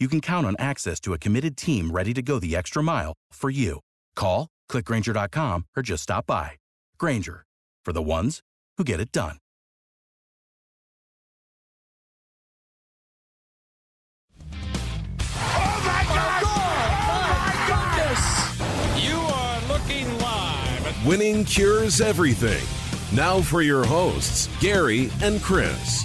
you can count on access to a committed team ready to go the extra mile for you. Call, clickgrainger.com, or just stop by. Grainger, for the ones who get it done. Oh my God! Oh my goodness! You are looking live Winning cures everything. Now for your hosts, Gary and Chris.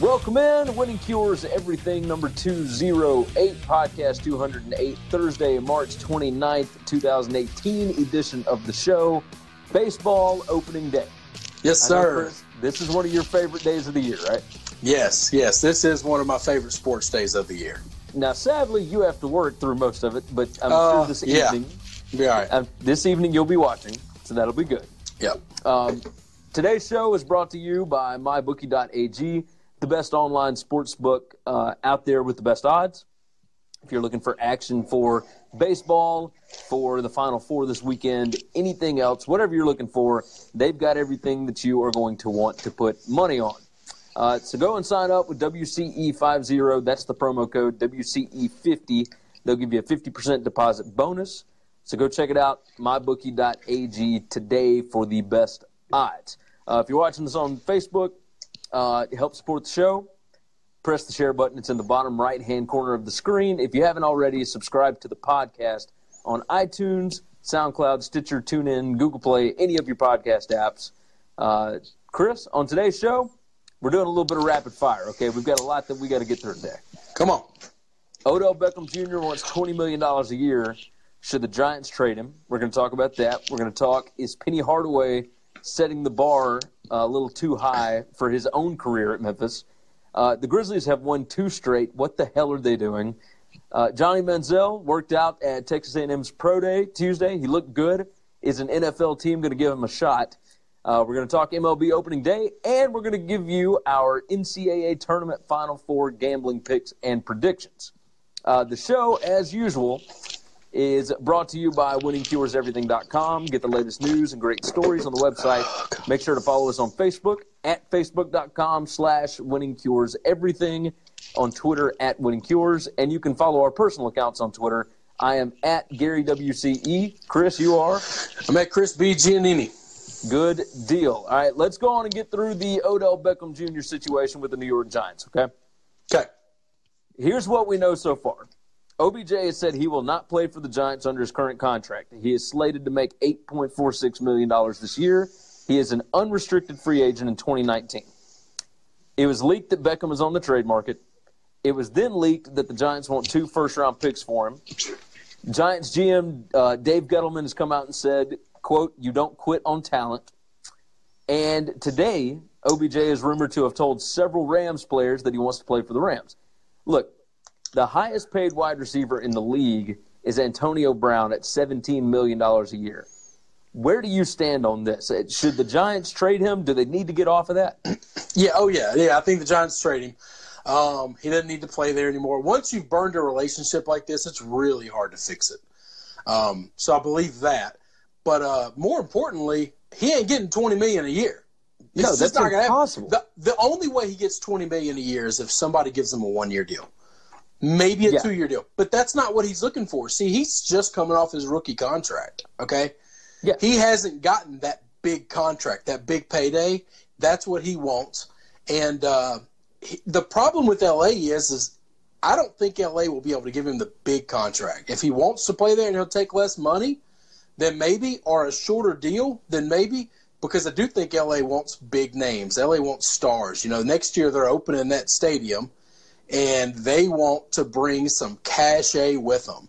Welcome in. Winning Cures Everything, number 208, podcast 208, Thursday, March 29th, 2018 edition of the show. Baseball opening day. Yes, sir. Chris, this is one of your favorite days of the year, right? Yes, yes. This is one of my favorite sports days of the year. Now, sadly, you have to work through most of it, but I'm Uh, sure this yeah. evening, Be all right. uh, this evening you'll be watching, so that'll be good. Yep. Um, today's show is brought to you by MyBookie.ag, the best online sports book uh, out there with the best odds. If you're looking for action for baseball, for the Final Four this weekend, anything else, whatever you're looking for, they've got everything that you are going to want to put money on. Uh, so go and sign up with WCE50. That's the promo code WCE50. They'll give you a 50% deposit bonus. So go check it out, mybookie.ag today for the best odds. Uh, if you're watching this on Facebook, uh, help support the show. Press the share button. It's in the bottom right hand corner of the screen. If you haven't already, subscribe to the podcast on iTunes, SoundCloud, Stitcher, TuneIn, Google Play, any of your podcast apps. Uh, Chris, on today's show, we're doing a little bit of rapid fire. Okay, we've got a lot that we got to get through today. Come on. Odell Beckham Jr. wants $20 million a year. Should the Giants trade him? We're going to talk about that. We're going to talk is Penny Hardaway setting the bar a little too high for his own career at Memphis? Uh, the Grizzlies have won two straight. What the hell are they doing? Uh, Johnny Manziel worked out at Texas A&M's Pro Day Tuesday. He looked good. Is an NFL team going to give him a shot? Uh, we're going to talk MLB opening day, and we're going to give you our NCAA tournament Final Four gambling picks and predictions. Uh, the show, as usual, is brought to you by winningcureseverything.com. Get the latest news and great stories on the website. Oh, Make sure to follow us on Facebook at facebook.com slash winningcureseverything, on Twitter at winningcures, and you can follow our personal accounts on Twitter. I am at Gary WCE. Chris, you are? I'm at Chris B. Giannini. Good deal. All right, let's go on and get through the Odell Beckham Jr. situation with the New York Giants, okay? Okay. Here's what we know so far. OBJ has said he will not play for the Giants under his current contract. He is slated to make $8.46 million this year. He is an unrestricted free agent in 2019. It was leaked that Beckham is on the trade market. It was then leaked that the Giants want two first round picks for him. Giants GM uh, Dave Gettleman has come out and said, quote, you don't quit on talent. And today, OBJ is rumored to have told several Rams players that he wants to play for the Rams. Look, the highest paid wide receiver in the league is Antonio Brown at $17 million a year. Where do you stand on this? Should the Giants trade him? Do they need to get off of that? Yeah, oh yeah, yeah. I think the Giants trade him. Um, he doesn't need to play there anymore. Once you've burned a relationship like this, it's really hard to fix it. Um, so I believe that. But uh, more importantly, he ain't getting twenty million a year. It's No, that's not impossible. The, the only way he gets twenty million a year is if somebody gives him a one year deal. Maybe a Yeah. two year deal. But that's not what he's looking for. See, he's just coming off his rookie contract. Okay, Yeah. he hasn't gotten that big contract, that big payday. That's what he wants. And uh, he, the problem with LA is, is I don't think LA will be able to give him the big contract. If he wants to play there and he'll take less money, then maybe, or a shorter deal, then maybe. Because I do think LA wants big names. LA wants stars. You know, next year they're opening that stadium, and they want to bring some cachet with them.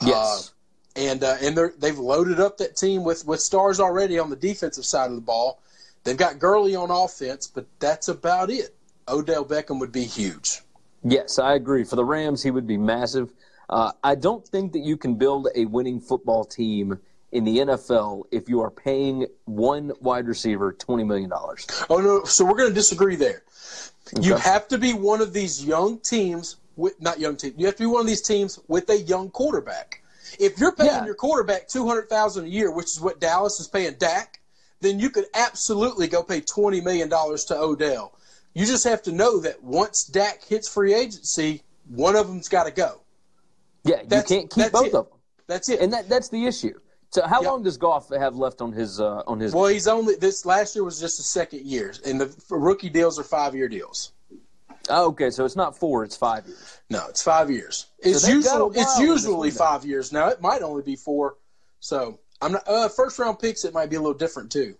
Yes. and uh, and they're, they've loaded up that team with, with stars already on the defensive side of the ball. They've got Gurley on offense, but that's about it. Odell Beckham would be huge. Yes, I agree. For the Rams, he would be massive. Uh, I don't think that you can build a winning football team in the NFL if you are paying one wide receiver $20 million. Oh no! So we're going to disagree there. You have to be one of these young teams with not young teams. You have to be one of these teams with a young quarterback. If you're paying Yeah. your quarterback two hundred thousand a year, which is what Dallas is paying Dak, then you could absolutely go pay twenty million dollars to Odell. You just have to know that once Dak hits free agency, one of them's got to go. Yeah, you can't keep both it. of them. That's it. And that, that's the issue. So how Yep. long does Goff have left on his uh, on his well, he's only this last year was just the second year, and the rookie deals are five year deals. Oh, okay, so it's not four, it's five years. No, it's five years. It's a usually it's while in this usually five years. Now it might only be four. So I'm not uh, first round picks. It might be a little different too.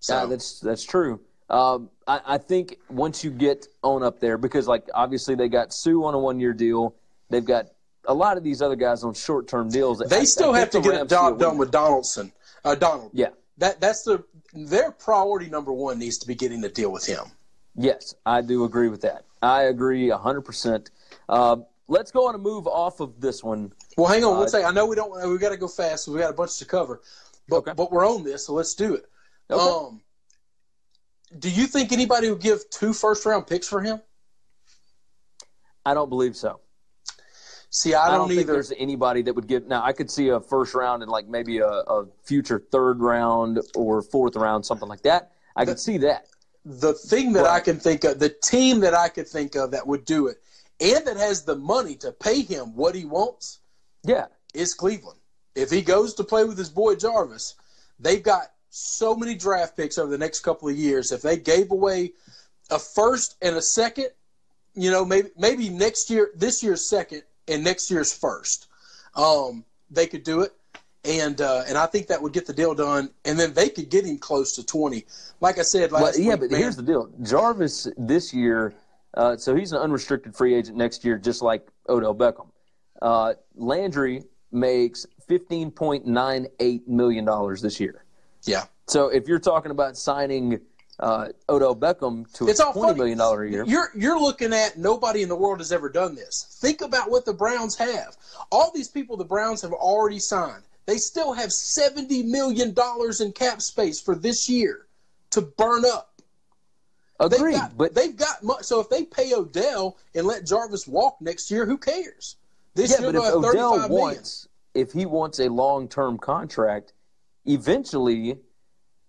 So Yeah, that's that's true. Um, I, I think once you get on up there, because like obviously they got Suh on a one year deal, they've got a lot of these other guys on short term deals. They I still think have to get a Rams see a job done with Donaldson. Uh, Donald. Yeah. That that's the their priority number one needs to be getting a deal with him. Yes, I do agree with that. I agree hundred percent. Um, let's go on and move off of this one. Well, hang on Uh, one second. I know we don't. We got to go fast. So we got a bunch to cover, but Okay. but we're on this, so let's do it. Okay. Um, do you think anybody would give two first round picks for him? I don't believe so. See, I I don't, don't, think either. there's anybody that would give. Now, I could see a first round and like maybe a, a future third round or fourth round, something like that. I could see that. the thing that I can think of, the team that I could think of that would do it, and that has the money to pay him what he wants, Yeah, is Cleveland. If he goes to play with his boy Jarvis, they've got so many draft picks over the next couple of years. If they gave away a first and a second, you know, maybe maybe next year, this year's second and next year's first, um, they could do it. And uh, and I think that would get the deal done, and then they could get him close to twenty. Like I said Well, yeah, week, but man, here's the deal: Jarvis this year, uh, so he's an unrestricted free agent next year, just like Odell Beckham. Uh, Landry makes fifteen point nine eight million dollars this year. yeah, So if you're talking about signing uh, Odell Beckham to a it's all twenty million dollar a year, You're you're looking at nobody in the world has ever done this. Think about what the Browns have. All these people the Browns have already signed. They still have seventy million dollars in cap space for this year to burn up. They've got, but they've got much. So if they pay Odell and let Jarvis walk next year, who cares? This yeah, year but if Odell 35 million. wants, if he wants a long term contract, eventually,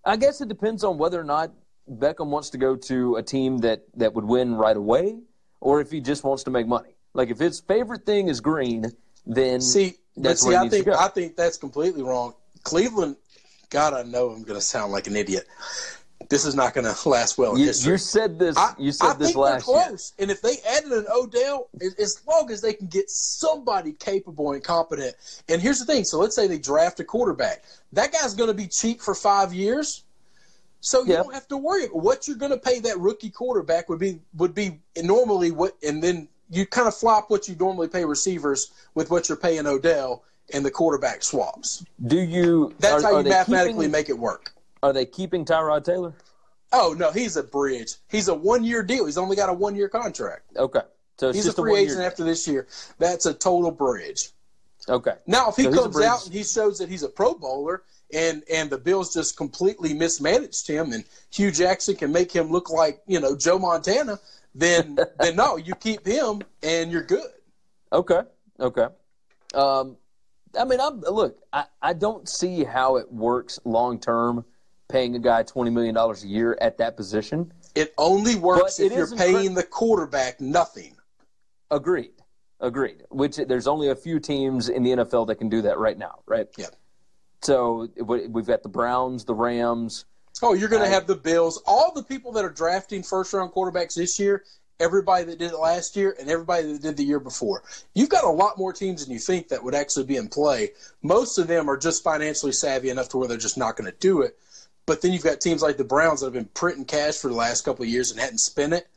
I guess it depends on whether or not Beckham wants to go to a team that that would win right away, or if he just wants to make money. Like if his favorite thing is green, then See, that's see, where he I needs to think go. I think that's completely wrong. Cleveland, God, I know I'm going to sound like an idiot. This is not going to last well you, you said this. I, you said I this think last they're year. close. And if they added an Odell, as long as they can get somebody capable and competent. And here's the thing: so let's say they draft a quarterback. That guy's going to be cheap for five years. So you Yeah. don't have to worry. What you're going to pay that rookie quarterback would be would be normally what, and then you kind of flop what you normally pay receivers with what you're paying Odell, and the quarterback swaps. Do you? That's are, how you mathematically keeping, make it work. Are they keeping Tyrod Taylor? Oh no, he's a bridge. He's a one year deal. He's only got a one year contract. Okay, so He's a a, free one agent after this year. That's a total bridge. Okay, Now, if he So comes out and he shows that he's a Pro Bowler, and and the Bills just completely mismanaged him, and Hue Jackson can make him look like you know Joe Montana, then then no, you keep him and you're good. Okay. Okay. Um, I mean, I'm look. I, I don't see how it works long term, paying a guy twenty million dollars a year at that position. It only works But if you're paying incre- the quarterback nothing. Agreed. Agreed. Which there's only a few teams in the NFL that can do that right now, right? Yeah. So we've got the Browns, the Rams. Oh, you're going to have the Bills. All the people that are drafting first round quarterbacks this year, everybody that did it last year, and everybody that did the year before. You've got a lot more teams than you think that would actually be in play. Most of them are just financially savvy enough to where they're just not going to do it. But then you've got teams like the Browns that have been printing cash for the last couple of years and hadn't spent it.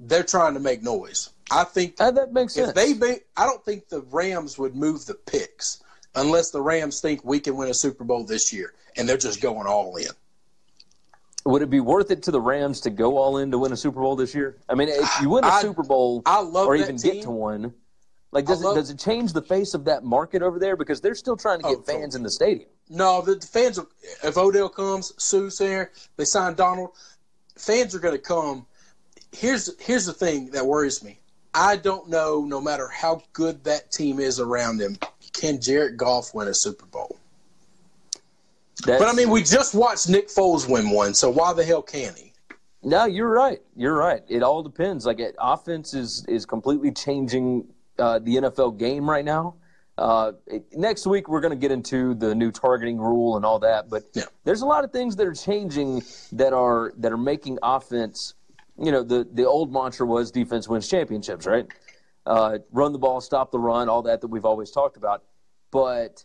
They're trying to make noise. I think uh, that makes sense. If they, make, I don't think the Rams would move the picks unless the Rams think we can win a Super Bowl this year, and they're just going all in. Would it be worth it to the Rams to go all in to win a Super Bowl this year? I mean, if you win a I, Super Bowl, I love or even team. get to one, like does love, it does it change the face of that market over there because they're still trying to get oh, fans in the stadium? No, the, fans. If Odell comes, Suh's there, they sign Donald. Fans are going to come. Here's here's the thing that worries me. I don't know, no matter how good that team is around him, can Jared Goff win a Super Bowl? That's, but I mean, we just watched Nick Foles win one, so why the hell can he? No, you're right. You're right. It all depends. Like, it, offense is is completely changing uh, the NFL game right now. Uh, it, next week we're going to get into the new targeting rule and all that, but yeah. there's a lot of things that are changing that are that are making offense. You know, the the old mantra was defense wins championships, right? Uh, run the ball, stop the run, all that that we've always talked about. But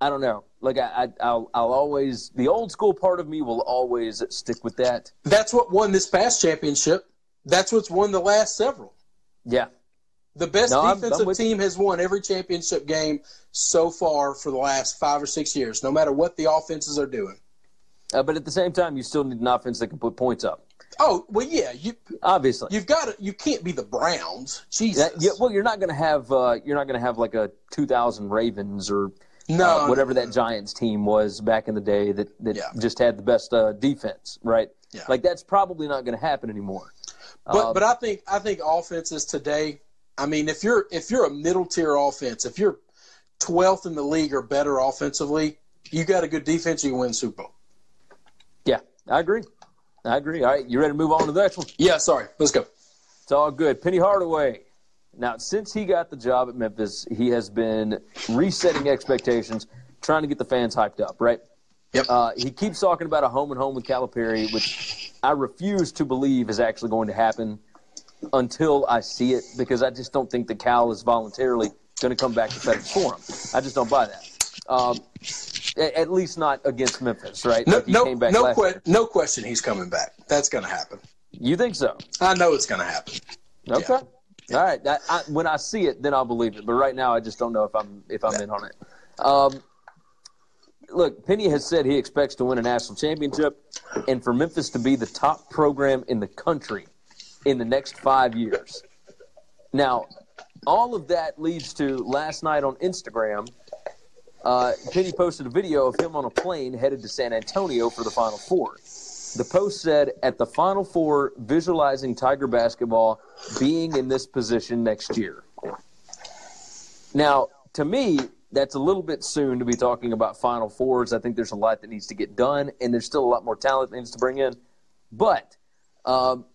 I don't know. Like I, I will I'll always the old school part of me will always stick with that. That's what won this past championship. That's what's won the last several. Yeah, the best no, defensive team has won every championship game so far for the last five or six years, no matter what the offenses are doing. Uh, but at the same time, you still need an offense that can put points up. Oh well, yeah. You obviously you've got to. You can't be the Browns. Jesus. That, yeah, well, you're not going to have. Uh, you're not going to have like a 2000 Ravens or no, uh, whatever no, no. that Giants team was back in the day that that yeah. just had the best uh, defense, right? Yeah. Like that's probably not going to happen anymore. But um, but I think I think offenses today I mean, if you're if you're a middle tier offense, if you're 12th in the league or better offensively, you got a good defense, you win Super Bowl. Yeah, I agree. I agree. All right, you ready to move on to the next one? Yeah, sorry. Let's go. It's all good. Penny Hardaway. Now, since he got the job at Memphis, he has been resetting expectations, trying to get the fans hyped up, right? Yep. Uh, he keeps talking about a home and home with Calipari, which I refuse to believe is actually going to happen until I see it because I just don't think the Cal is voluntarily going to come back to FedEx Forum. I just don't buy that. Um, at least not against Memphis, right? No, like no, no, que- no, question. He's coming back. That's going to happen. You think so? I know it's going to happen. Okay. Yeah. All right. I, I, when I see it, then I'll believe it. But right now, I just don't know if I'm if I'm in on it. Um, look, Penny has said he expects to win a national championship, and for Memphis to be the top program in the country in the next five years. Now, all of that leads to last night on Instagram. Uh, Penny posted a video of him on a plane headed to San Antonio for the Final Four. The post said, At the Final Four, visualizing Tiger basketball being in this position next year. Now, to me, that's a little bit soon to be talking about Final Fours. I think there's a lot that needs to get done, and there's still a lot more talent that needs to bring in. But um,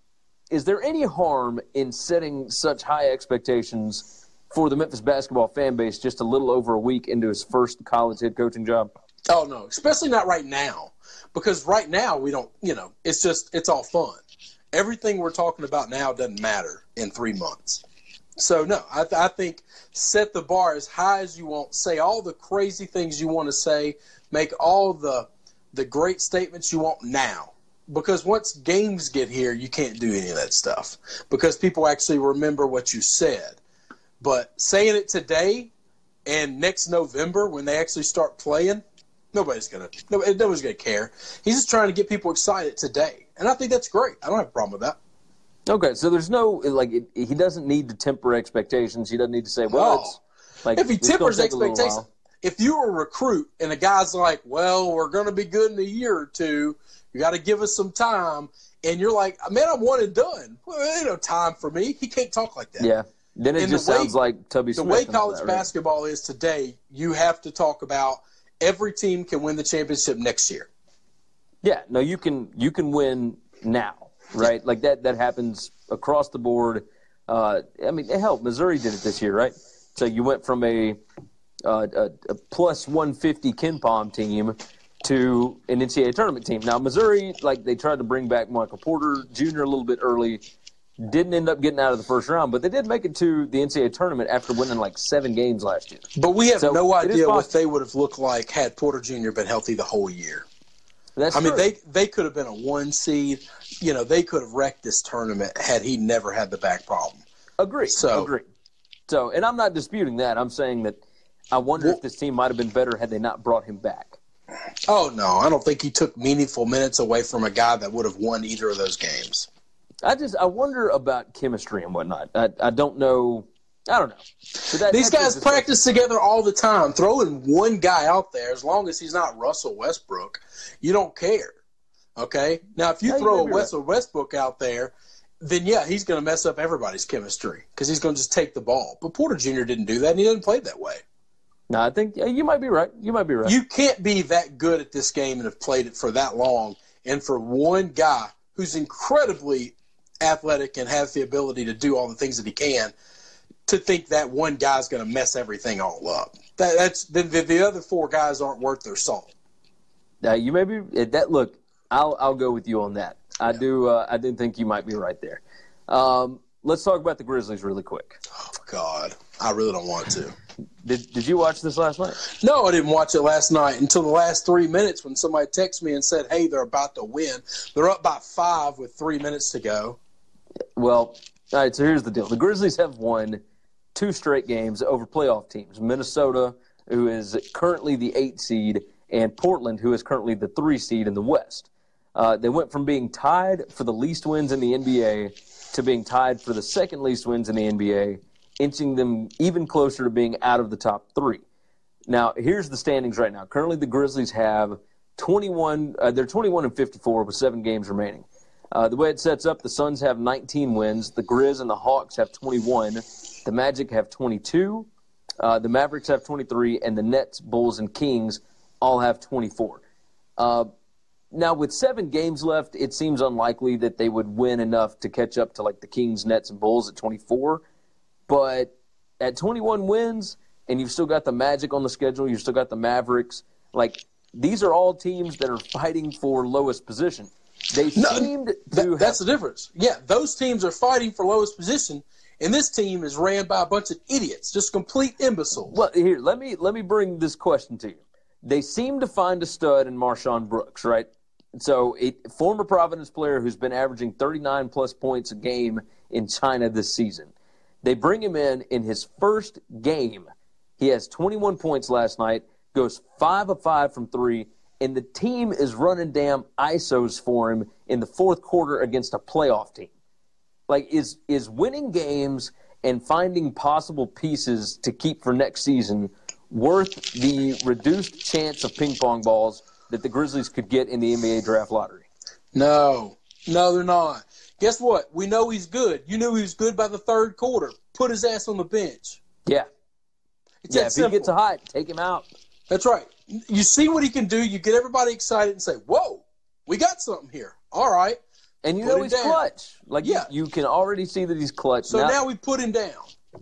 is there any harm in setting such high expectations for the Memphis basketball fan base just a little over a week into his first college head coaching job? Oh no, especially not right now, because right now we don't. You know, it's just it's all fun. Everything we're talking about now doesn't matter in three months. So no, I, th- I think set the bar as high as you want. Say all the crazy things you want to say. Make all the the great statements you want now because once games get here, you can't do any of that stuff because people actually remember what you said. But saying it today and next November when they actually start playing, nobody's gonna nobody's gonna care. He's just trying to get people excited today, and I think that's great. I don't have a problem with that. Okay, so there's no like it, he doesn't need to temper expectations. He doesn't need to say, "Well, it's like if he tempers expectations." If you're a recruit and a guy's like, "Well, we're going to be good in a year or two, you got to give us some time. And you're like, man, I'm one and done. Well, ain't no time for me. He can't talk like that. Yeah. Then it and just the sounds like Tubby The way college that, right? basketball is today, you have to talk about every team can win the championship next year. Yeah, no, you can you can win now, right? Like that that happens across the board. Uh, I mean, hell, Missouri did it this year, right? So you went from a, uh, a, a plus 150 KenPom team to an NCAA tournament team. Now, Missouri, like they tried to bring back Michael Porter Jr. a little bit early, didn't end up getting out of the first round, but they did make it to the NCAA tournament after winning like seven games last year. But we have So, no idea what they would have looked like had Porter Jr. been healthy the whole year. That's I mean, they they could have been a one seed. You know, they could have wrecked this tournament had he never had the back problem. Agree. So- agree. So, and I'm not disputing that. I'm saying that I wonder Well- if this team might have been better had they not brought him back. Oh no, I don't think he took meaningful minutes away from a guy that would have won either of those games. I just I wonder about chemistry and whatnot. I I don't know. I don't know. But that- These guys practice together all the time. Throwing one guy out there, as long as he's not Russell Westbrook, you don't care. Okay. Now, if you Yeah, throw a be right. Russell Westbrook out there, then yeah, he's going to mess up everybody's chemistry because he's going to just take the ball. But Porter Jr. didn't do that, and he doesn't play that way. No, I think yeah, you might be right. You might be right. You can't be that good at this game and have played it for that long, and for one guy who's incredibly athletic and has the ability to do all the things that he can, to think that one guy's going to mess everything all up. That, that's the, the, the other four guys aren't worth their salt. Now you may be that. Look, I'll I'll go with you on that. I do. Uh, I do think you might be right there. Um, let's talk about the Grizzlies really quick. Oh God, I really don't want to. Did Did you watch this last night? No, I didn't watch it last night until the last three minutes when somebody texted me and said, "Hey, they're about to win. They're up by five with three minutes to go." Well, all right. So here's the deal: the Grizzlies have won two straight games over playoff teams. Minnesota, who is currently the eight seed, and Portland, who is currently the three seed in the West. Uh, they went from being tied for the least wins in the NBA to being tied for the second least wins in the NBA, inching them even closer to being out of the top three. Now, here's the standings right now. Currently, the Grizzlies have 21. Uh, they're 21 and 54 with seven games remaining. Uh, the way it sets up, the Suns have 19 wins. The Grizz and the Hawks have 21. The Magic have 22. Uh, the Mavericks have 23, and the Nets, Bulls, and Kings all have 24. Uh, now, with seven games left, it seems unlikely that they would win enough to catch up to like the Kings, Nets, and Bulls at 24. But at 21 wins, and you've still got the Magic on the schedule, you've still got the Mavericks. Like these are all teams that are fighting for lowest position. They No, seemed to That- have, that's the difference. Yeah, those teams are fighting for lowest position, and this team is ran by a bunch of idiots, just complete imbeciles. Well, here, let me let me bring this question to you. They seem to find a stud in MarShon Brooks, right? So, a former Providence player who's been averaging 39 plus points a game in China this season. They bring him in in his first game. He has 21 points last night, goes 5 of 5 from 3, and the team is running damn ISOs for him in the fourth quarter against a playoff team like is is winning games and finding possible pieces to keep for next season worth the reduced chance of ping pong balls that the Grizzlies could get in the NBA draft lottery? No, no, they're not. Guess what? We know he's good. You knew he was good by the third quarter. Put his ass on the bench. Yeah. It's Yeah, if he simple. gets hot, take him out. That's right. You see what he can do. You get everybody excited and say, "Whoa, we got something here." All right. And you Put know he's down. clutch. Like Yeah. you, you can already see that he's clutch. So now, we put him down.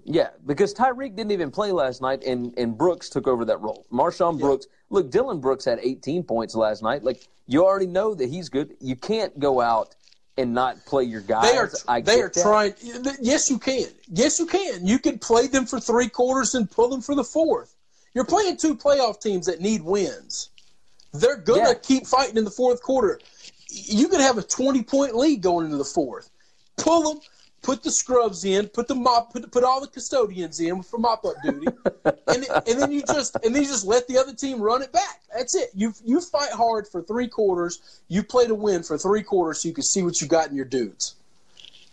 Yeah, because Tyreke didn't even play last night, and, and Brooks took over that role. MarShon Brooks, look, Dillon Brooks had 18 points last night. Like you already know that he's good. You can't go out and not play your guys. They are I they are that. trying. Yes, you can. Yes, you can. You can play them for three quarters and pull them for the fourth. You're playing two playoff teams that need wins. They're gonna Yeah. keep fighting in the fourth quarter. You could have a 20 point lead going into the fourth. Pull them. Put the scrubs in. Put the mop. Put, put all the custodians in for mop up duty, and, and then you just and then you just let the other team run it back. That's it. You you fight hard for three quarters. You play to win for three quarters, so you can see what you got in your dudes.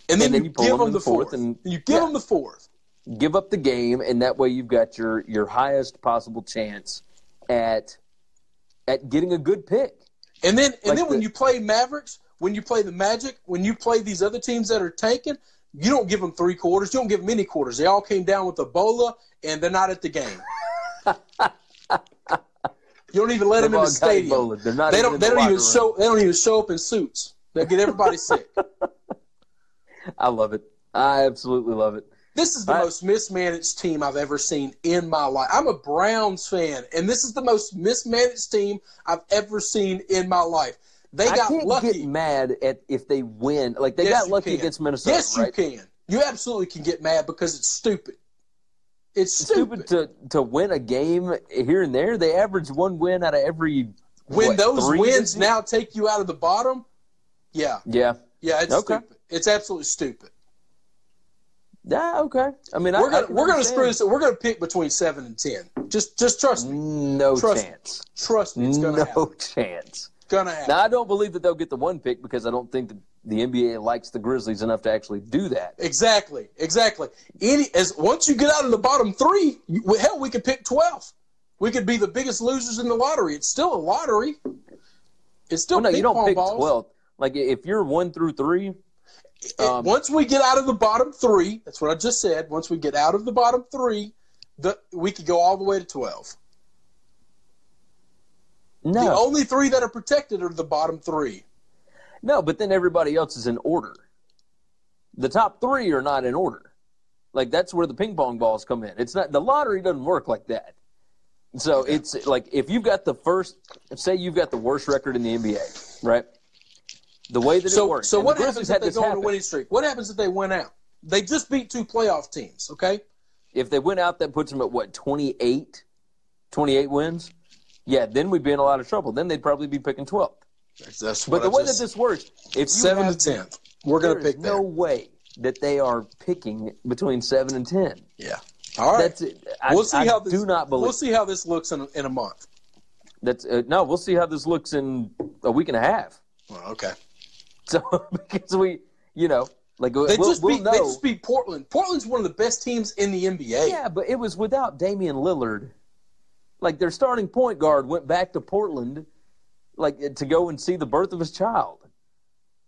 And then, And then you, you pull give them them the the fourth fourth. and- you give yeah. them the fourth. Give up the game, and that way you've got your your highest possible chance at at getting a good pick. And then and Like then when you play Mavericks, when you play the Magic, when you play these other teams that are tanking, you don't give them three quarters. You don't give them any quarters. They all came down with Ebola, and they're not at the game. you don't even let them They've in the stadium. Ebola. They're not they don't. They the don't even room. show. They don't even show up in suits. They get everybody sick. I love it. I absolutely love it. This is the most mismanaged team I've ever seen in my life. I'm a Browns fan, and this is the most mismanaged team I've ever seen in my life. They I got lucky. get mad at if they win. Like they Yes, got lucky can. against Minnesota. Yes, right? you can. You absolutely can get mad because it's stupid. It's It's stupid. stupid to to win a game here and there. They average one win out of every. when what, those wins now take you out of the bottom, yeah, Yeah. yeah, it's Okay. stupid. It's absolutely stupid. Yeah. Okay. I mean, We're I gonna can we're gonna screw this. We're gonna pick between seven and ten. Just just trust me. No Trust me. chance. Trust me. It's gonna No happen. chance. Gonna happen. Now I don't believe that they'll get the one pick because I don't think that the NBA likes the Grizzlies enough to actually do that. Exactly, exactly. Any as once you get out of the bottom three, you, hell, we could pick twelve. We could be the biggest losers in the lottery. It's still a lottery. It's still Well, no, you don't pick balls. twelve. Like if you're one through three, um, once we get out of the bottom three, that's what I just said. Once we get out of the bottom three, the, we could go all the way to twelve. no, The only three that are protected are the bottom three. no. But then everybody else is in order. The top three are not in order. Like that's where the ping pong balls come in. It's not the lottery doesn't work like that. So it's like if you've got the first, say you've got the worst record in the NBA, right? The way that it So, works. so and what happens if they go on a winning streak? What happens if they win out? They just beat two playoff teams. Okay, If they win out, that puts them at what 28, 28 wins. Yeah, then we'd be in a lot of trouble. Then they'd probably be picking 12. that's, But the I way just- that this works, it's seven have, to ten, we're there is pick no that. way that they are picking between seven and ten. Yeah. All right. That's it. I, we'll see I how this, do not believe We'll see how this looks in a, in a month. that's uh, no. We'll see how this looks in a week and a half. Well, okay. So because we, you know, like They we'll, just we'll beat. know. They just beat Portland. Portland's one of the best teams in the NBA. Yeah, but it was without Damian Lillard. Like their starting point guard went back to Portland, like to go and see the birth of his child.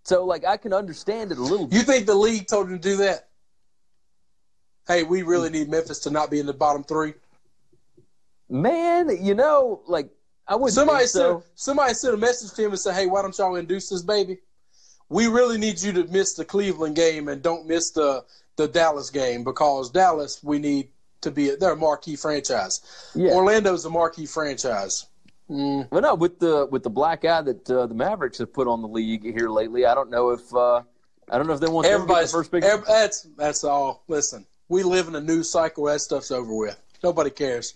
So like I can understand it a little. bit. You think the league told him to do that? Hey, we really mm. need Memphis to not be in the bottom three. Man, you know, like I would Somebody so. sent somebody sent a message to him and said, "Hey, why don't y'all induce this baby? We really need you to miss the Cleveland game and don't miss the the Dallas game because Dallas we need to be they're a marquee franchise. Yeah. Orlando's a marquee franchise. Well, no, with the with the black eye that uh, the Mavericks have put on the league here lately, I don't know if uh, I don't know if they want to the Everybody's first pick. ev- that's that's all. Listen, we live in a news cycle. That stuff's over with. Nobody cares.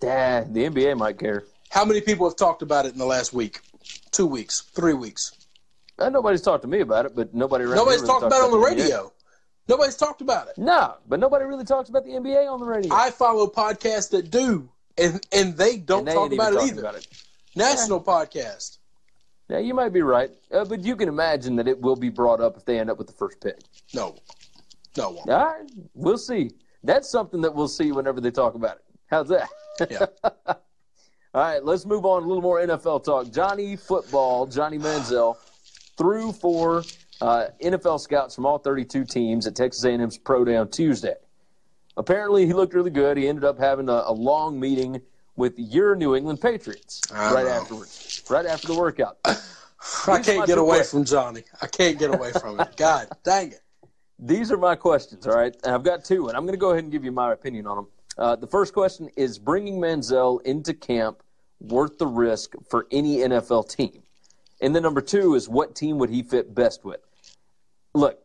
Dad, the NBA might care. How many people have talked about it in the last week, two weeks, three weeks? Uh, nobody's talked to me about it, but nobody around Nobody's really talked about it on the NBA. radio. Nobody's talked about it. No, but nobody really talks about the NBA on the radio. I follow podcasts that do, and and they don't and they talk about it either. about it. National podcast. Yeah, you might be right, uh, but you can imagine that it will be brought up if they end up with the first pick. No, no one. All right, we'll see. That's something that we'll see whenever they talk about it. How's that? Yeah. All right, let's move on. A little more NFL talk. Johnny Football, Johnny Manziel, threw four uh, NFL scouts from all 32 teams at Texas A&M's Pro Day on Tuesday. Apparently, he looked really good. He ended up having a, a long meeting with your New England Patriots right know. afterwards, right after the workout. I These are my can't get away questions. from Johnny. I can't get away from it. God dang it. These are my questions, all right? And I've got two, and I'm going to go ahead and give you my opinion on them. Uh, the first question is bringing Manziel into camp worth the risk for any NFL team? And then number two is what team would he fit best with? Look,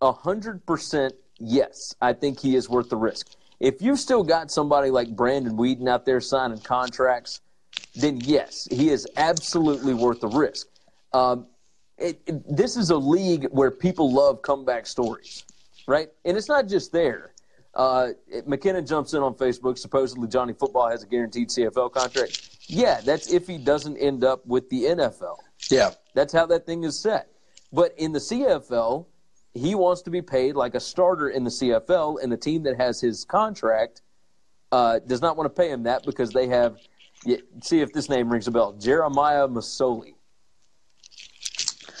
100% yes, I think he is worth the risk. If you've still got somebody like Brandon Weeden out there signing contracts, then yes, he is absolutely worth the risk. Um, it, it- this is a league where people love comeback stories, right? And it's not just there. Uh, it- McKinnon jumps in on Facebook. Supposedly, Johnny Football has a guaranteed CFL contract. Yeah, that's if he doesn't end up with the NFL. Yeah. That's how that thing is set. But in the CFL, he wants to be paid like a starter in the CFL, and the team that has his contract uh, does not want to pay him that because they have. See if this name rings a bell. Jeremiah Masoli,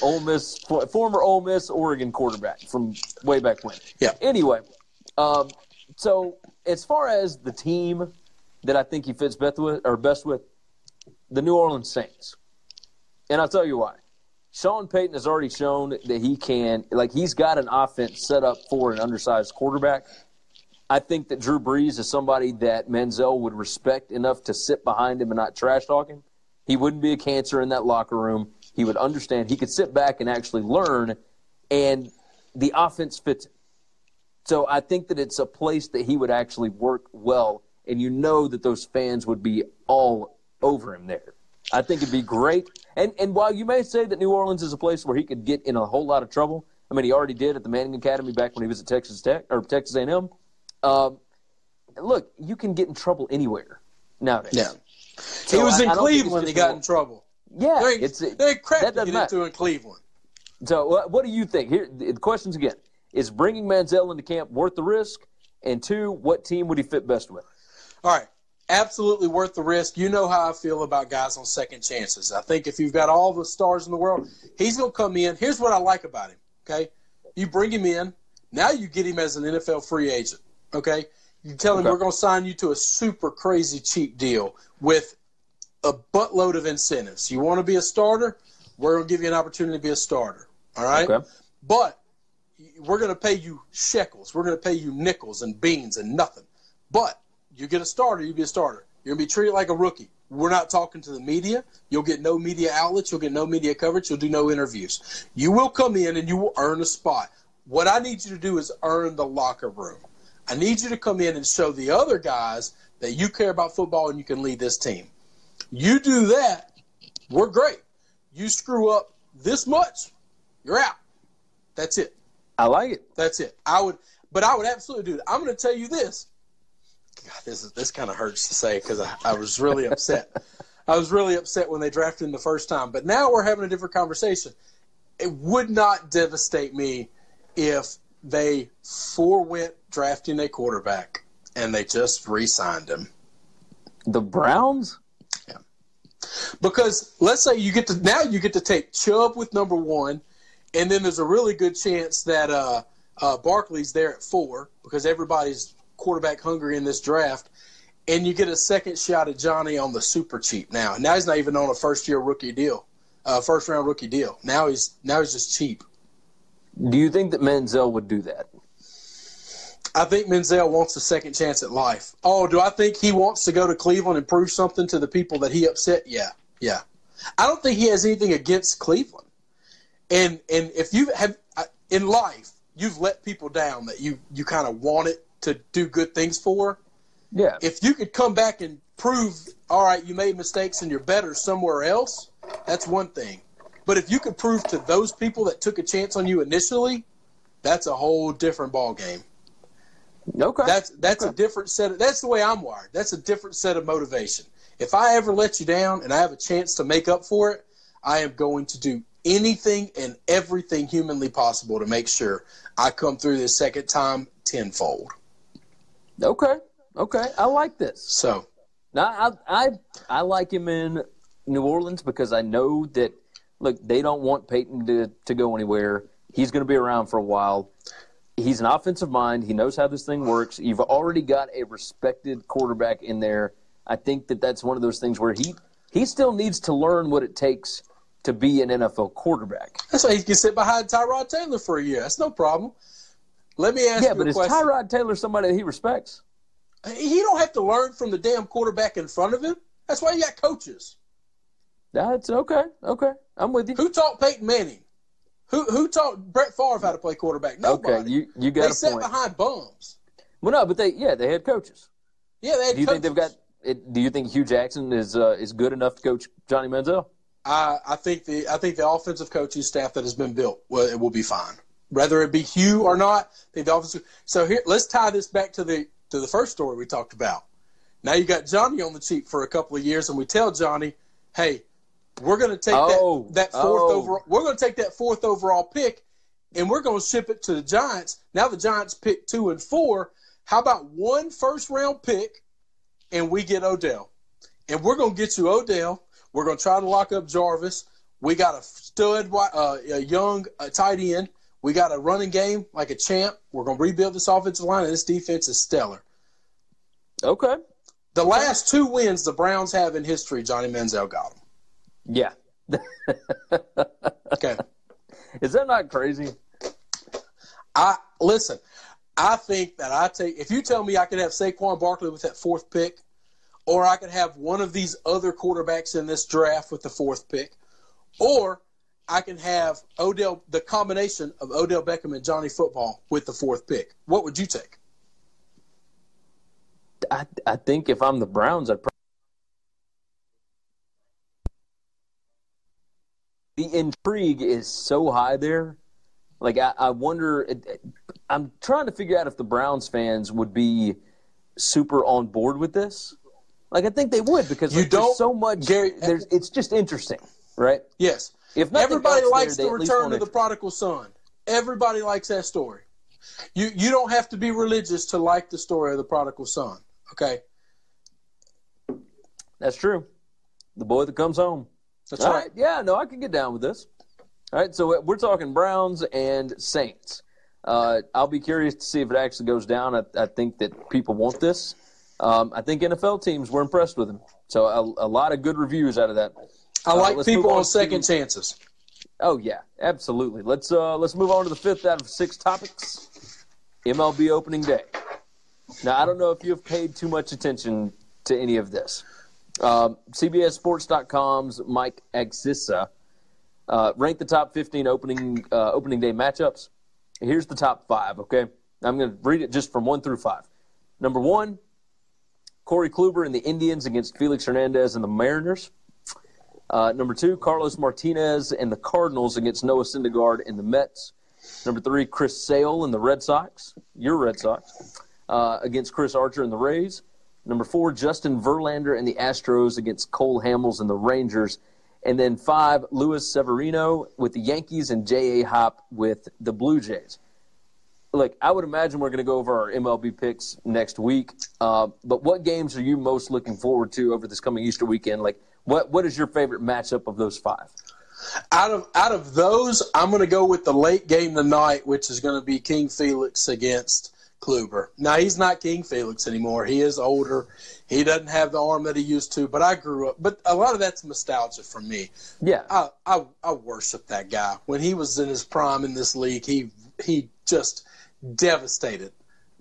Ole Miss, former Ole Miss Oregon quarterback from way back when. Yeah. Anyway, um, so as far as the team that I think he fits best with, or best with, the New Orleans Saints, and I'll tell you why. Sean Payton has already shown that he can, like, he's got an offense set up for an undersized quarterback. I think that Drew Brees is somebody that Manziel would respect enough to sit behind him and not trash talk him. He wouldn't be a cancer in that locker room. He would understand. He could sit back and actually learn, and the offense fits. So I think that it's a place that he would actually work well, and you know that those fans would be all over him there. I think it'd be great. And and while you may say that New Orleans is a place where he could get in a whole lot of trouble, I mean he already did at the Manning Academy back when he was at Texas Tech or Texas A&M. Um, look, you can get in trouble anywhere nowadays. Yeah. So he was I- in I Cleveland. He got in trouble. Yeah, They it's they crap that to get matter. into in Cleveland. So, what, what do you think? Here, the questions again: Is bringing Manziel into camp worth the risk? And two, what team would he fit best with? All right. Absolutely worth the risk. You know how I feel about guys on second chances. I think if you've got all the stars in the world, he's going to come in. Here's what I like about him. Okay. You bring him in. Now you get him as an NFL free agent. Okay. You tell him Okay. we're going to sign you to a super crazy cheap deal with a buttload of incentives. You want to be a starter? We're going to give you an opportunity to be a starter. All right. Okay. But we're going to pay you shekels. We're going to pay you nickels and beans and nothing. But you get a starter, you be a starter. You're going to be treated like a rookie. We're not talking to the media. You'll get no media outlets. You'll get no media coverage. You'll do no interviews. You will come in and you will earn a spot. What I need you to do is earn the locker room. I need you to come in and show the other guys that you care about football and you can lead this team. You do that, we're great. You screw up this much, you're out. That's it. I like it. That's it. I would, but I would absolutely do it. I'm going to tell you this. God, this is this kind of hurts to say because I, I was really upset. I was really upset when they drafted him the first time. But now we're having a different conversation. It would not devastate me if they forewent drafting a quarterback and they just re-signed him. The Browns. Yeah. Because let's say you get to now you get to take Chubb with number one, and then there's a really good chance that uh, uh, Barkley's there at four because everybody's quarterback hungry in this draft, and you get a second shot at Johnny on the super cheap now. And now he's not even on a first year rookie deal, uh, first round rookie deal. Now he's now he's just cheap. Do you think that Manziel would do that? I think Manziel wants a second chance at life. Oh, do I think he wants to go to Cleveland and prove something to the people that he upset? Yeah, yeah. I don't think he has anything against Cleveland. And and if you have in life, you've let people down that you you kind of wanted to do good things for. Yeah. If you could come back and prove, all right, you made mistakes and you're better somewhere else, that's one thing. But if you could prove to those people that took a chance on you initially, that's a whole different ball game. okay. That's that's a different set. Of, that's the way I'm wired. That's a different set of motivation. If I ever let you down and I have a chance to make up for it, I am going to do anything and everything humanly possible to make sure I come through this second time tenfold. Okay. Okay. I like this. So Now, I, I I like him in New Orleans because I know that look they don't want Payton to to go anywhere. He's going to be around for a while. He's an offensive mind. He knows how this thing works. You've already got a respected quarterback in there. I think that that's one of those things where he he still needs to learn what it takes to be an NFL quarterback. that's why he can sit behind Tyrod Taylor for a year. That's no problem. Let me ask Yeah, you but a is question. Tyrod Taylor somebody that he respects? he don't have to learn from the damn quarterback in front of him. That's why you got coaches. That's okay. Okay, I'm with you. Who taught Peyton Manning? Who who taught Brett Favre how to play quarterback? Nobody. Okay, you you they got a sat point. behind bums. Well, no, but they yeah they had coaches. Yeah, they had Do you think they've got? It, do you think Hue Jackson is uh, is good enough to coach Johnny Manziel? I, I think the I think the offensive coaching staff that has been built well, it will be fine. Whether it be Hue or not, the offensive. So here, let's tie this back to the to the first story we talked about. Now you got Johnny on the cheap for a couple of years, and we tell Johnny, "Hey, we're going to take Oh, that that fourth oh. overall. We're going to take that fourth overall pick, and we're going to ship it to the Giants. Now the Giants pick two and four. How about one first round pick, and we get Odell, and we're going to get you Odell. We're going to try to lock up Jarvis. We got a stud, uh, a young uh, tight end. We got a running game like a champ. We're going to rebuild this offensive line, and this defense is stellar. Okay. The last two wins the Browns have in history, Johnny Manziel got them. Yeah. okay. Is that not crazy? I listen. I think that I take if you tell me I could have Saquon Barkley with that fourth pick, or I could have one of these other quarterbacks in this draft with the fourth pick, or I can have Odell the combination of Odell Beckham and Johnny Football with the fourth pick. What would you take? I I think if I'm the Browns, I'd. Probably... The intrigue is so high there. Like I, I wonder. I'm trying to figure out if the Browns fans would be super on board with this. Like I think they would because like, you don't so much. Gary, there's it's just interesting, right? Yes. If everybody likes there, the return of the prodigal son, everybody likes that story. You you don't have to be religious to like the story of the prodigal son. Okay. That's true. The boy that comes home. That's right. right. Yeah, no, I can get down with this. All right, so we're talking Browns and Saints. Uh, I'll be curious to see if it actually goes down. I, I think that people want this. Um, I think NFL teams were impressed with him. So a, a lot of good reviews out of that. I like uh, people on, on second to, chances. Oh yeah, absolutely. Let's uh, let's move on to the fifth out of six topics. MLB opening day. Now I don't know if you have paid too much attention to any of this. Um, CBSSports.com's Mike Axisa uh, rank the top 15 opening uh, opening day matchups. Here's the top five. Okay, I'm going to read it just from one through five. Number one, Corey Kluber and the Indians against Felix Hernandez and the Mariners. Uh, number two, Carlos Martinez and the Cardinals against Noah Syndergaard and the Mets. Number three, Chris Sale and the Red Sox, your Red Sox, uh, against Chris Archer and the Rays. Number four, Justin Verlander and the Astros against Cole Hamels and the Rangers. And then five, Luis Severino with the Yankees and J.A. Happ with the Blue Jays. Look, I would imagine we're going to go over our MLB picks next week. Uh, but what games are you most looking forward to over this coming Easter weekend? Like, what what is your favorite matchup of those five? Out of out of those, I'm going to go with the late game tonight, which is going to be King Felix against Kluber. Now he's not King Felix anymore. He is older. He doesn't have the arm that he used to. But I grew up. But a lot of that's nostalgia for me. Yeah, I I, I worship that guy. When he was in his prime in this league, he he just devastated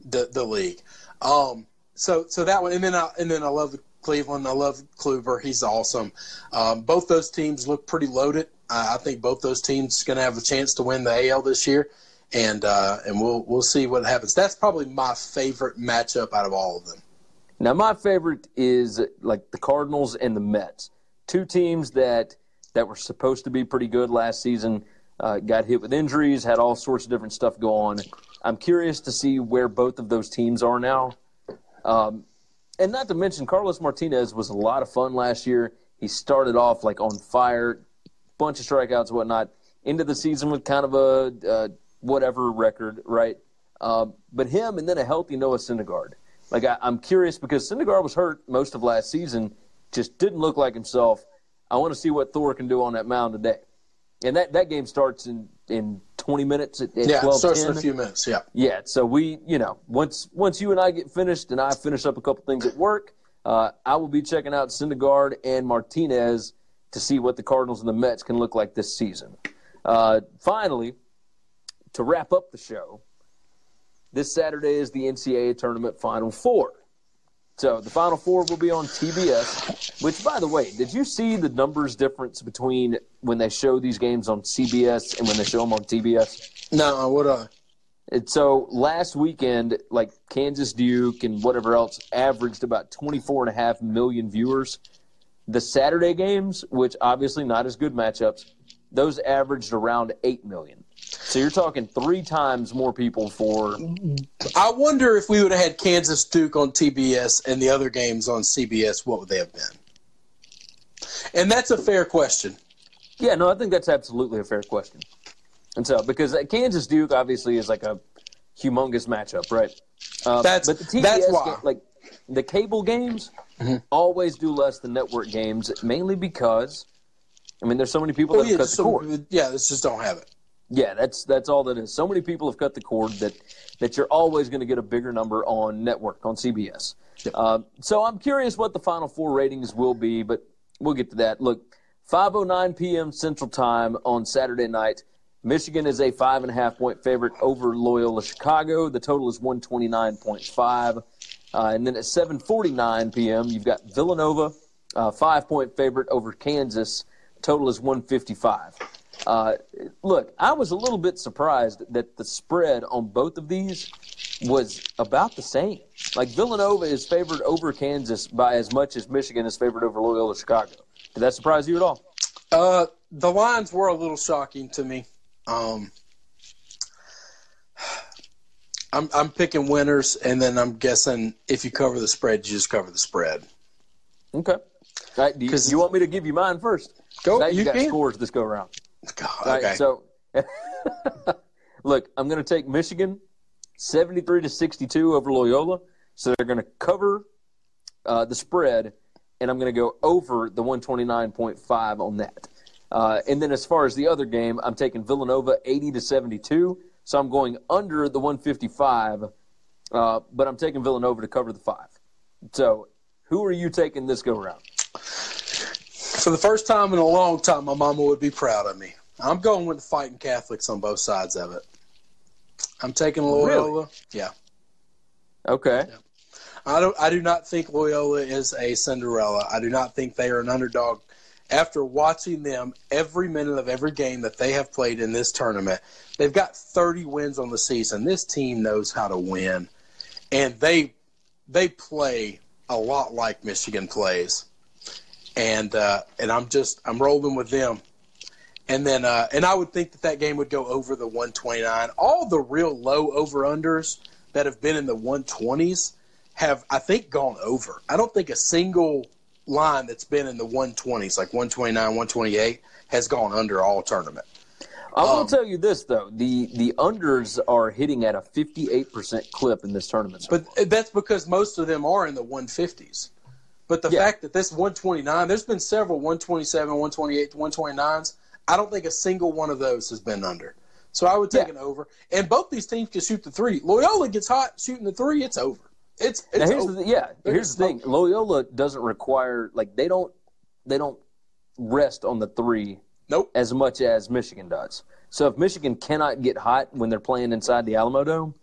the the league. Um, so so that one, and then I and then I love the Cleveland. I love Kluber. He's awesome. Um, both those teams look pretty loaded. I think both those teams going to have a chance to win the AL this year and uh, and we'll we'll see what happens. That's probably my favorite matchup out of all of them. Now, my favorite is like the Cardinals and the Mets, two teams that that were supposed to be pretty good last season. Uh, got hit with injuries, had all sorts of different stuff go on. I'm curious to see where both of those teams are now. Um, and not to mention, Carlos Martinez was a lot of fun last year. He started off like on fire, bunch of strikeouts whatnot. Into the season with kind of a, a whatever record, right? Um, but him and then a healthy Noah Syndergaard. Like I, am curious because Syndergaard was hurt most of last season, just didn't look like himself. I want to see what Thor can do on that mound today. And that, that game starts in, in 20 minutes at, at yeah, 12 starts in a few minutes. Yeah, yeah. So we, you know, once once you and I get finished and I finish up a couple things at work, uh, I will be checking out Syndergaard and Martinez to see what the Cardinals and the Mets can look like this season. Uh, finally, to wrap up the show, this Saturday is the NCAA Tournament Final Four. So the Final Four will be on TBS, which, by the way, did you see the numbers difference between when they show these games on CBS and when they show them on TBS? No, what I? Uh, and so last weekend, like Kansas Duke and whatever else, averaged about 24 and a half million viewers. The Saturday games, which obviously not as good matchups, those averaged around 8 million. So you're talking three times more people for. I wonder if we would have had Kansas Duke on TBS and the other games on CBS, what would they have been? And that's a fair question. Yeah, no, I think that's absolutely a fair question. And so, because Kansas Duke obviously is like a humongous matchup, right? Um, that's but the TBS that's why. Game, like the cable games mm-hmm. always do less than network games, mainly because I mean, there's so many people that yeah, cut the cord. Yeah, they just don't have it. Yeah, that's that's all that is. So many people have cut the cord that that you're always going to get a bigger number on network on CBS. Yep. Uh, so I'm curious what the Final Four ratings will be, but we'll get to that. Look, 5:09 p.m. Central Time on Saturday night. Michigan is a five and a half point favorite over Loyola Chicago. The total is 129.5. Uh, and then at 7:49 p.m., you've got Villanova, uh, five point favorite over Kansas. Total is 155. Uh, look, I was a little bit surprised that the spread on both of these was about the same. Like Villanova is favored over Kansas by as much as Michigan is favored over Loyola Chicago. Did that surprise you at all? Uh, the lines were a little shocking to me. Um, I'm I'm picking winners, and then I'm guessing if you cover the spread, you just cover the spread. Okay. All right, do you, you want me to give you mine first? Go. You, you got can. scores this go around. God, okay. right, so look, I'm going to take Michigan 73 to 62 over Loyola. So they're going to cover uh, the spread, and I'm going to go over the 129.5 on that. Uh, and then as far as the other game, I'm taking Villanova 80 to 72. So I'm going under the 155, uh, but I'm taking Villanova to cover the five. So who are you taking this go around? For the first time in a long time, my mama would be proud of me. I'm going with the fighting Catholics on both sides of it. I'm taking Loyola. Really? Yeah. Okay. I don't. I do not think Loyola is a Cinderella. I do not think they are an underdog. After watching them every minute of every game that they have played in this tournament, they've got 30 wins on the season. This team knows how to win, and they they play a lot like Michigan plays. And uh, and I'm just I'm rolling with them. And then uh, and I would think that that game would go over the 129. All the real low over unders that have been in the 120s have I think gone over. I don't think a single line that's been in the 120s, like 129, 128, has gone under all tournament. I will Um, tell you this though: the the unders are hitting at a 58 percent clip in this tournament. so But that's because most of them are in the 150s. But the Yeah. fact that this 129, there's been several 127, 128, 129s. I don't think a single one of those has been under. So I would take Yeah. an over. And both these teams can shoot the three. Loyola gets hot shooting the three, it's over. It's, it's here's over. the yeah. They're Here's the thing. Loyola doesn't require like they don't they don't rest on the three Nope. as much as Michigan does. So if Michigan cannot get hot when they're playing inside the Alamodome,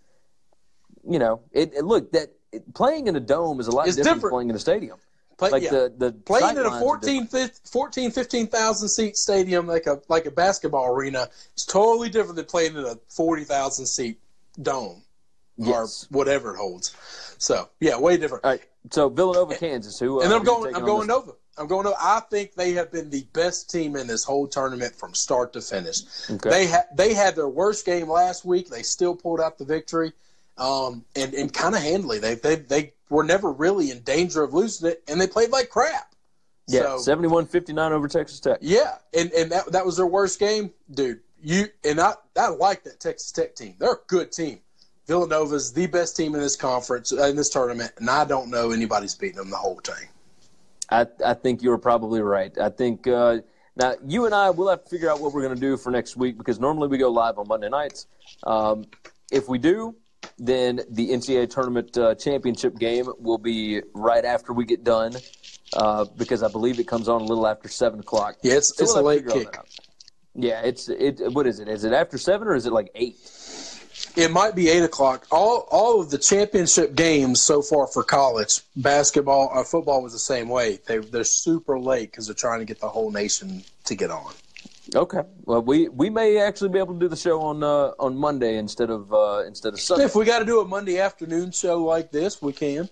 you know, it, it look that it, playing in a dome is a lot different, different. than playing in a stadium. Play, Like yeah. the the playing in a lines 14, 15 14 15,000 seat stadium like a like a basketball arena is totally different than playing in a 40,000 seat dome Yes. or whatever it holds. So, yeah, way different. All right. So Villanova, Kansas. Who? Uh, and who I'm going I'm going? Nova. I'm going Nova. I think they have been the best team in this whole tournament from start to finish. Okay. They had they had their worst game last week. They still pulled out the victory. Um, and, and kind of handily. They, they they were never really in danger of losing it, and they played like crap. Yeah, So- 71-59 over Texas Tech. Yeah, and, and that that was their worst game, dude. You and I I like that Texas Tech team. They're a good team. Villanova's the best team in this conference uh, in this tournament, and I don't know anybody's beating them the whole thing. I, I think you're probably right. I think uh, now you and I will have to figure out what we're going to do for next week because normally we go live on Monday nights. Um, if we do, then the NCAA tournament uh, championship game will be right after we get done uh, because I believe it comes on a little after seven o'clock. Yeah, it's So it's we'll a late kick. Yeah, it's it. What is it? Is it after seven or is it like eight? It might be eight o'clock. All all of the championship games so far for college basketball or football was the same way. They they're super late because they're trying to get the whole nation to get on. Okay. Well, we, we may actually be able to do the show on uh, on Monday instead of uh, instead of Sunday. If we got to do a Monday afternoon show like this, we can.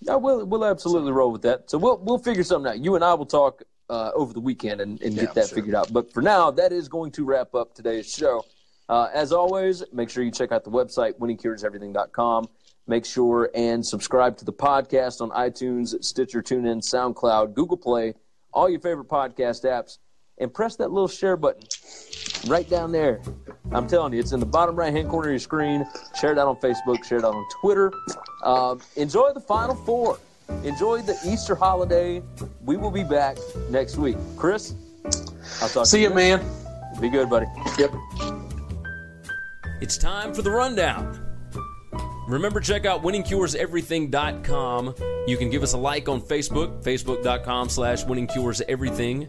Yeah, we'll we'll absolutely roll with that. So we'll we'll figure something out. You and I will talk uh, over the weekend and, and Yeah, get that sure. figured out. But for now, that is going to wrap up today's show. Uh, as always, make sure you check out the website winningcureseverything.com. Make sure and subscribe to the podcast on iTunes, Stitcher, TuneIn, SoundCloud, Google Play, all your favorite podcast apps, and press that little share button right down there. I'm telling you, it's in the bottom right hand corner of your screen. Share it out on Facebook, share it out on Twitter. Um, enjoy the Final Four. Enjoy the Easter holiday. We will be back next week. Chris, I'll talk See to you, you, man. man. Be good, buddy. Yep. It's time for the rundown. Remember, check out winningcureseverything.com. You can give us a like on Facebook, facebook.com slash winningcureseverything.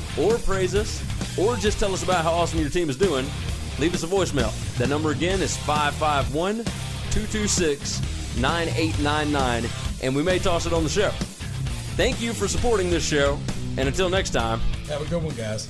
or praise us, or just tell us about how awesome your team is doing, leave us a voicemail. That number again is 551 226 9899, and we may toss it on the show. Thank you for supporting this show, and until next time, Have a good one, guys.